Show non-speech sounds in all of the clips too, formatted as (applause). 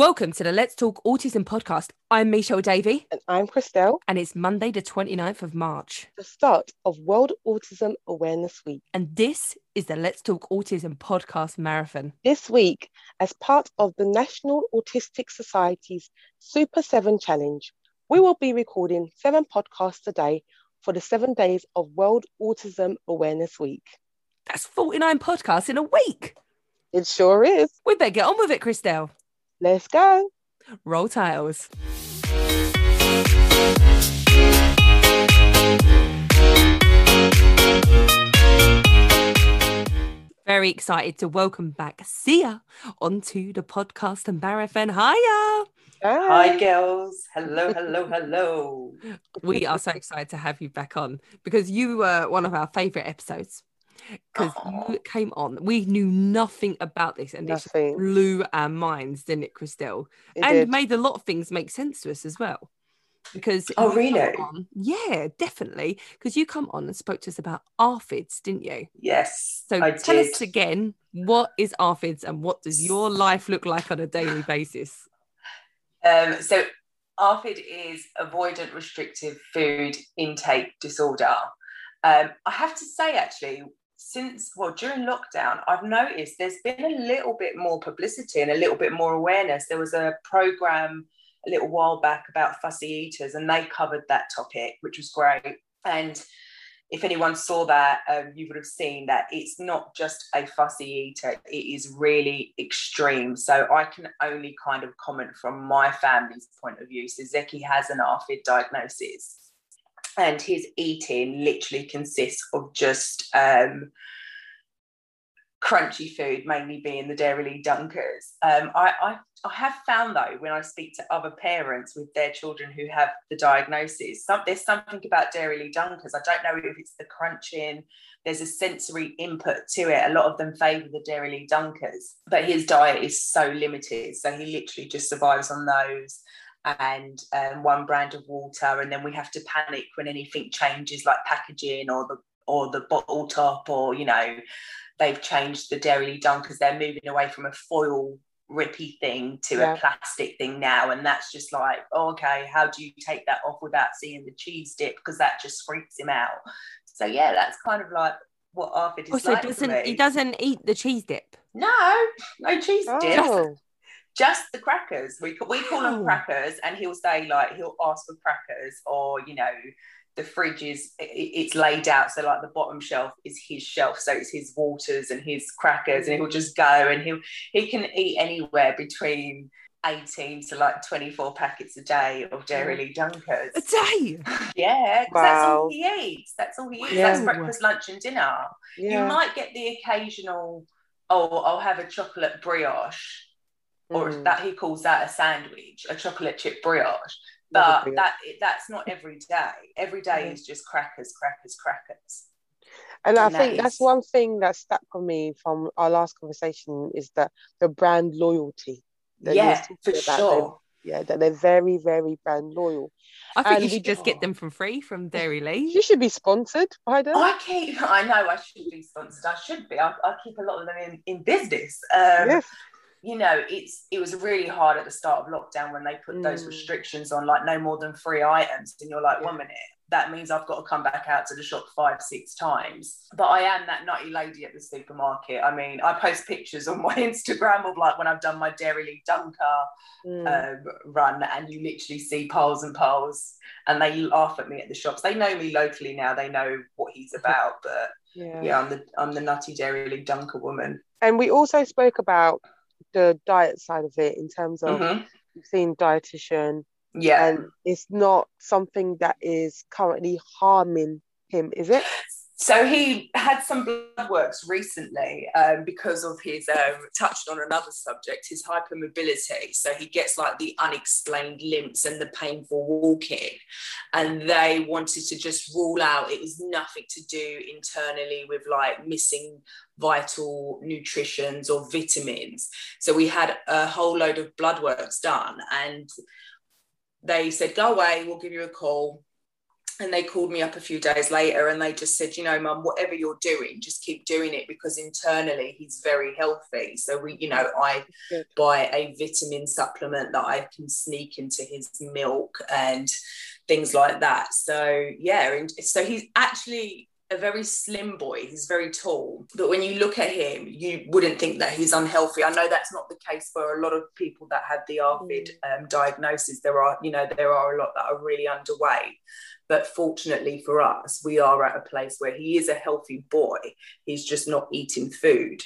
Welcome to the Let's Talk Autism podcast. I'm Michelle Davey, And I'm Christelle, and it's Monday, the 29th of March. the start of World Autism Awareness Week. And this is the Let's Talk Autism podcast marathon. This week, as part of the National Autistic Society's Super 7 Challenge, we will be recording seven podcasts a day for the seven days of World Autism Awareness Week. That's 49 podcasts in a week. It sure is. We better get on with it, Christelle. Let's go. Roll tiles. Very excited to welcome back Sia onto the podcast and marathon. Hiya! Hi, girls. Hello, hello, hello. (laughs) we are so excited to have you back on because you were one of our favorite episodes because you came on we knew nothing about this and it blew our minds didn't it christelle It and did. made a lot of things make sense to us as well because Oh, really? on- yeah definitely because you come on and spoke to us about ARFIDs didn't you Yes, so I tell did. us again what is ARFIDs and what does your life look like on a daily basis Um, so, ARFID is avoidant restrictive food intake disorder. Um, I have to say, actually, since well during lockdown, I've noticed there's been a little bit more publicity and a little bit more awareness. There was a program a little while back about fussy eaters, and they covered that topic, which was great. And if anyone saw that, um, you would have seen that it's not just a fussy eater, it is really extreme. So I can only kind of comment from my family's point of view. So Zeki has an ARFID diagnosis, and his eating literally consists of just um, crunchy food, mainly being the Dairy Dunkers. Um, I, I, I have found though, when I speak to other parents with their children who have the diagnosis, some, there's something about Dairy Dunkers. I don't know if it's the crunching, there's a sensory input to it. A lot of them favour the Dairy Dunkers, but his diet is so limited. So he literally just survives on those and um, one brand of water. And then we have to panic when anything changes, like packaging or the or the bottle top, or you know, they've changed the Dairy because They're moving away from a foil rippy thing to Yeah. a plastic thing now, and that's just like, oh, okay, how do you take that off without seeing the cheese dip? Because that just freaks him out. So yeah, that's kind of like what ARFID is also like doesn't he doesn't eat the cheese dip No, no cheese dip. Just the crackers. We we call them crackers, and he'll say like he'll ask for crackers, or you know, the fridge is i- i- it's laid out so like the bottom shelf is his shelf, so it's his waters and his crackers, and he'll just go and he'll he can eat anywhere between. 18 to like 24 packets a day of Dairy Dunkers. a day Yeah, 'cause that's all he eats. That's all he eats. Yeah. That's breakfast, lunch, and dinner. You might get the occasional, oh, I'll have a chocolate brioche, or Mm. that he calls that a sandwich, a chocolate chip brioche. But brioche. that that's not every day. Every day Yeah. is just crackers, crackers, crackers. And I that think that's one thing that stuck with me from our last conversation is that the brand loyalty. that yeah, for about them. sure. Yeah, that they're very, very brand loyal. i think And you should just get them for free from Dairylea You should be sponsored by them. I keep. I know I should be sponsored. I should be. I, I keep a lot of them in, in business. Um, yes. You know, it's it was really hard at the start of lockdown when they put those Mm. restrictions on, like no more than three items, and you're like, Yeah. one minute, that means I've got to come back out to the shop five, six times. But I am that nutty lady at the supermarket. I mean, I post pictures on (laughs) my Instagram of like when I've done my Dairylea Dunker Mm. um, run, and you literally see piles and piles, and they laugh at me at the shops. They know me locally now; they know what he's (laughs) about. But yeah. yeah, I'm the I'm the nutty Dairylea Dunker woman. And we also spoke about the diet side of it in terms of Mhm. you've seen dietitian, Yeah. and it's not something that is currently harming him, is it? So he had some blood works recently um, because of his um, touched on another subject, his hypermobility. So he gets like the unexplained limps and the painful walking, and they wanted to just rule out it was nothing to do internally with like missing vital nutritions or vitamins. So we had a whole load of blood works done, and they said, "Go away, we'll give you a call." And they called me up a few days later and they just said you know mum whatever you're doing just keep doing it because internally he's very healthy. So we you know i Good. buy a vitamin supplement that i can sneak into his milk and things like that. So yeah and so he's actually a very slim boy. He's very tall. But when you look at him you wouldn't think that he's unhealthy. I know that's not the case for a lot of people that have the ARFID um, diagnosis. There are you know there are a lot that are really underweight but fortunately for us, we are at a place where he is a healthy boy. He's just not eating food,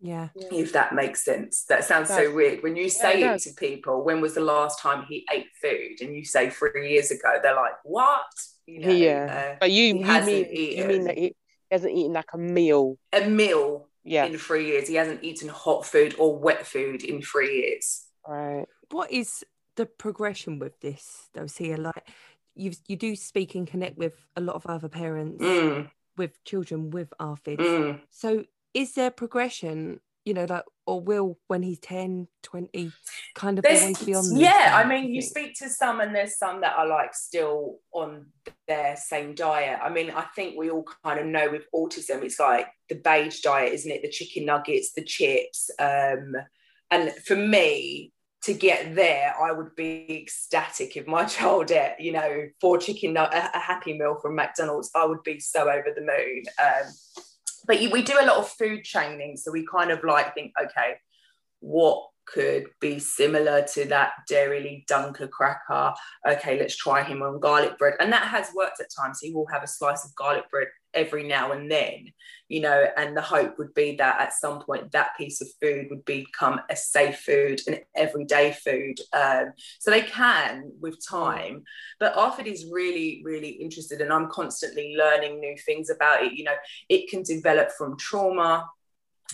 Yeah. if that makes sense. That sounds It so weird. When you say it it to people, when was the last time he ate food? And you say three years ago, they're like, what? You know, Yeah. uh, But you he you hasn't mean you eaten. mean that he hasn't eaten like a meal? a meal Yeah. in three years. He hasn't eaten hot food or wet food in three years. Right. What is the progression with this, though, Sia? Like, you you do speak and connect with a lot of other parents Mm, with children with ARFIDs. mm. So, is there progression? You know, like, or will when he's 10, 20, kind of There's- always be on? this yeah i mean you speak to some and there's some that are like still on their same diet i mean i think we all kind of know with autism it's like the beige diet isn't it the chicken nuggets the chips um and for me to get there i would be ecstatic if my (laughs) child ate you know four chicken a, a happy meal from mcdonald's i would be so over the moon. Um but we do a lot of food training so we kind of like think okay what could be similar to that Dairy Dunker cracker. Okay, let's try him on garlic bread. And that has worked at times. He will have a slice of garlic bread every now and then, you know, and the hope would be that at some point that piece of food would become a safe food, an everyday food. Um, so they can with time. But Arfid is really, really interested, and I'm constantly learning new things about it. You know, it can develop from trauma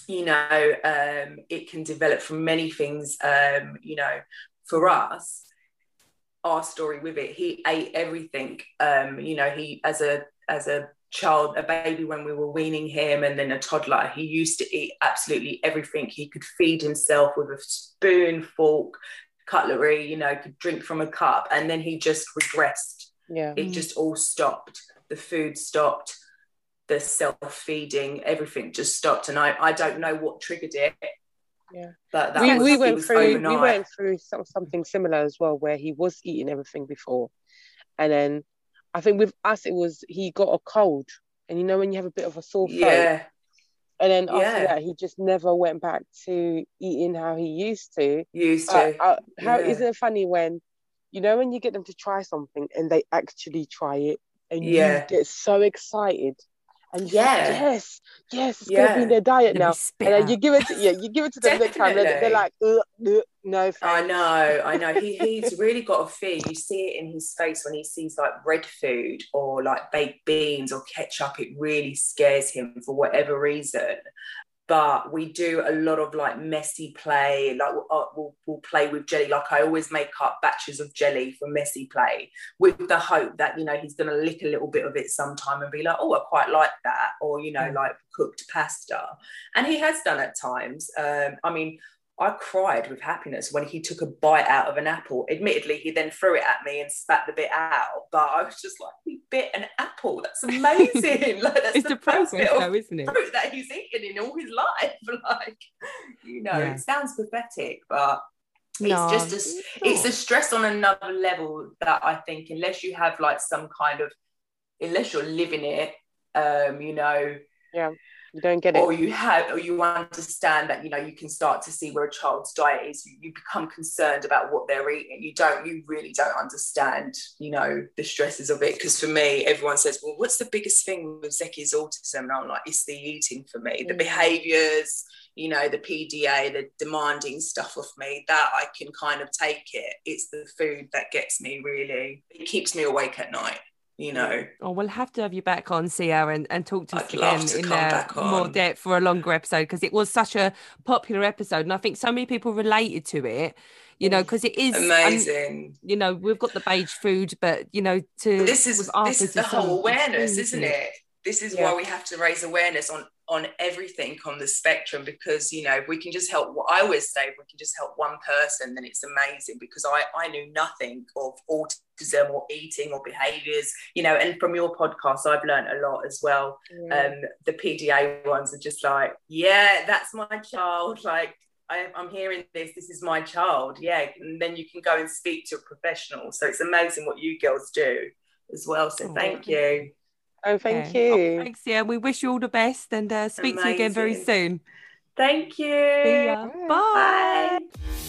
you know um, it can develop from many things um, you know for us our story with it. He ate everything um, you know he as a as a child a baby when we were weaning him and then a toddler he used to eat absolutely everything. He could feed himself with a spoon fork cutlery you know could drink from a cup and then he just regressed. Yeah. it just all stopped. The food stopped the self-feeding everything just stopped. And i i don't know what triggered it Yeah. but that we, was, we went through we went through some, something similar as well where he was eating everything before. And then I think with us it was he got a cold. And you know when you have a bit of a sore throat? Yeah. And then after Yeah. that he just never went back to eating how he used to. Used uh, to. uh, how Yeah. not it funny when you know when you get them to try something and they actually try it and Yeah. you get so excited and you Yeah. think, yes yes it's gonna be Yeah. in their diet now and then you give it to, yeah you give it to them next time they're, they're like "Ugh, ugh, no I know, I (laughs) know. He he's really got a fear. You see it in his face when he sees like red food or like baked beans or ketchup. It really scares him for whatever reason. But we do a lot of like messy play. Like we'll, uh, we'll, we'll play with jelly. Like I always make up batches of jelly for messy play with the hope that you know he's going to lick a little bit of it sometime and be like, oh, I quite like that, or you know, Mm. like cooked pasta. And he has done at times. Um, I mean, I cried with happiness when he took a bite out of an apple. Admittedly, he then threw it at me and spat the bit out. But I was just like, he bit an apple. That's amazing. (laughs) like that's It's the the first process, bit of though, isn't it? fruit that he's eaten in all his life. (laughs) Like, you know, Yeah. it sounds pathetic, but No, it's just a, s- it's it's a stress on another level that I think unless you have like some kind of unless you're living it, um, you know, you don't get it. Or you have or you understand that you know you can start to see where a child's diet is. You, you become concerned about what they're eating. You don't you really don't understand you know the stresses of it. Because for me everyone says well what's the biggest thing with Zeki's autism? And I'm like it's the eating for me. The Mm. behaviors you know the PDA the demanding stuff of me that I can kind of take it. It's the food that gets me really. It keeps me awake at night you know Oh, we'll have to have you back on, Sia, and, and talk to us I'd love again to in uh, more depth for a longer episode because it was such a popular episode, and I think so many people related to it. You know, because it is and, amazing you know, we've got the beige food, but you know, to this is this is the whole awareness isn't it this is Yeah. why we have to raise awareness on on everything on the spectrum because you know if we can just help what i always say if we can just help one person then it's amazing because i i knew nothing of autism or eating or behaviors you know and from your podcast i've learned a lot as well yeah. um the pda ones are just like yeah that's my child like I, am hearing this. This is my child. Yeah, and then you can go and speak to a professional. So it's amazing what you girls do as well. So oh, thank you. Oh, thank you. Oh, thanks. Yeah, we wish you all the best and uh, speak Amazing. to you again very soon. Thank you. Bye. Bye.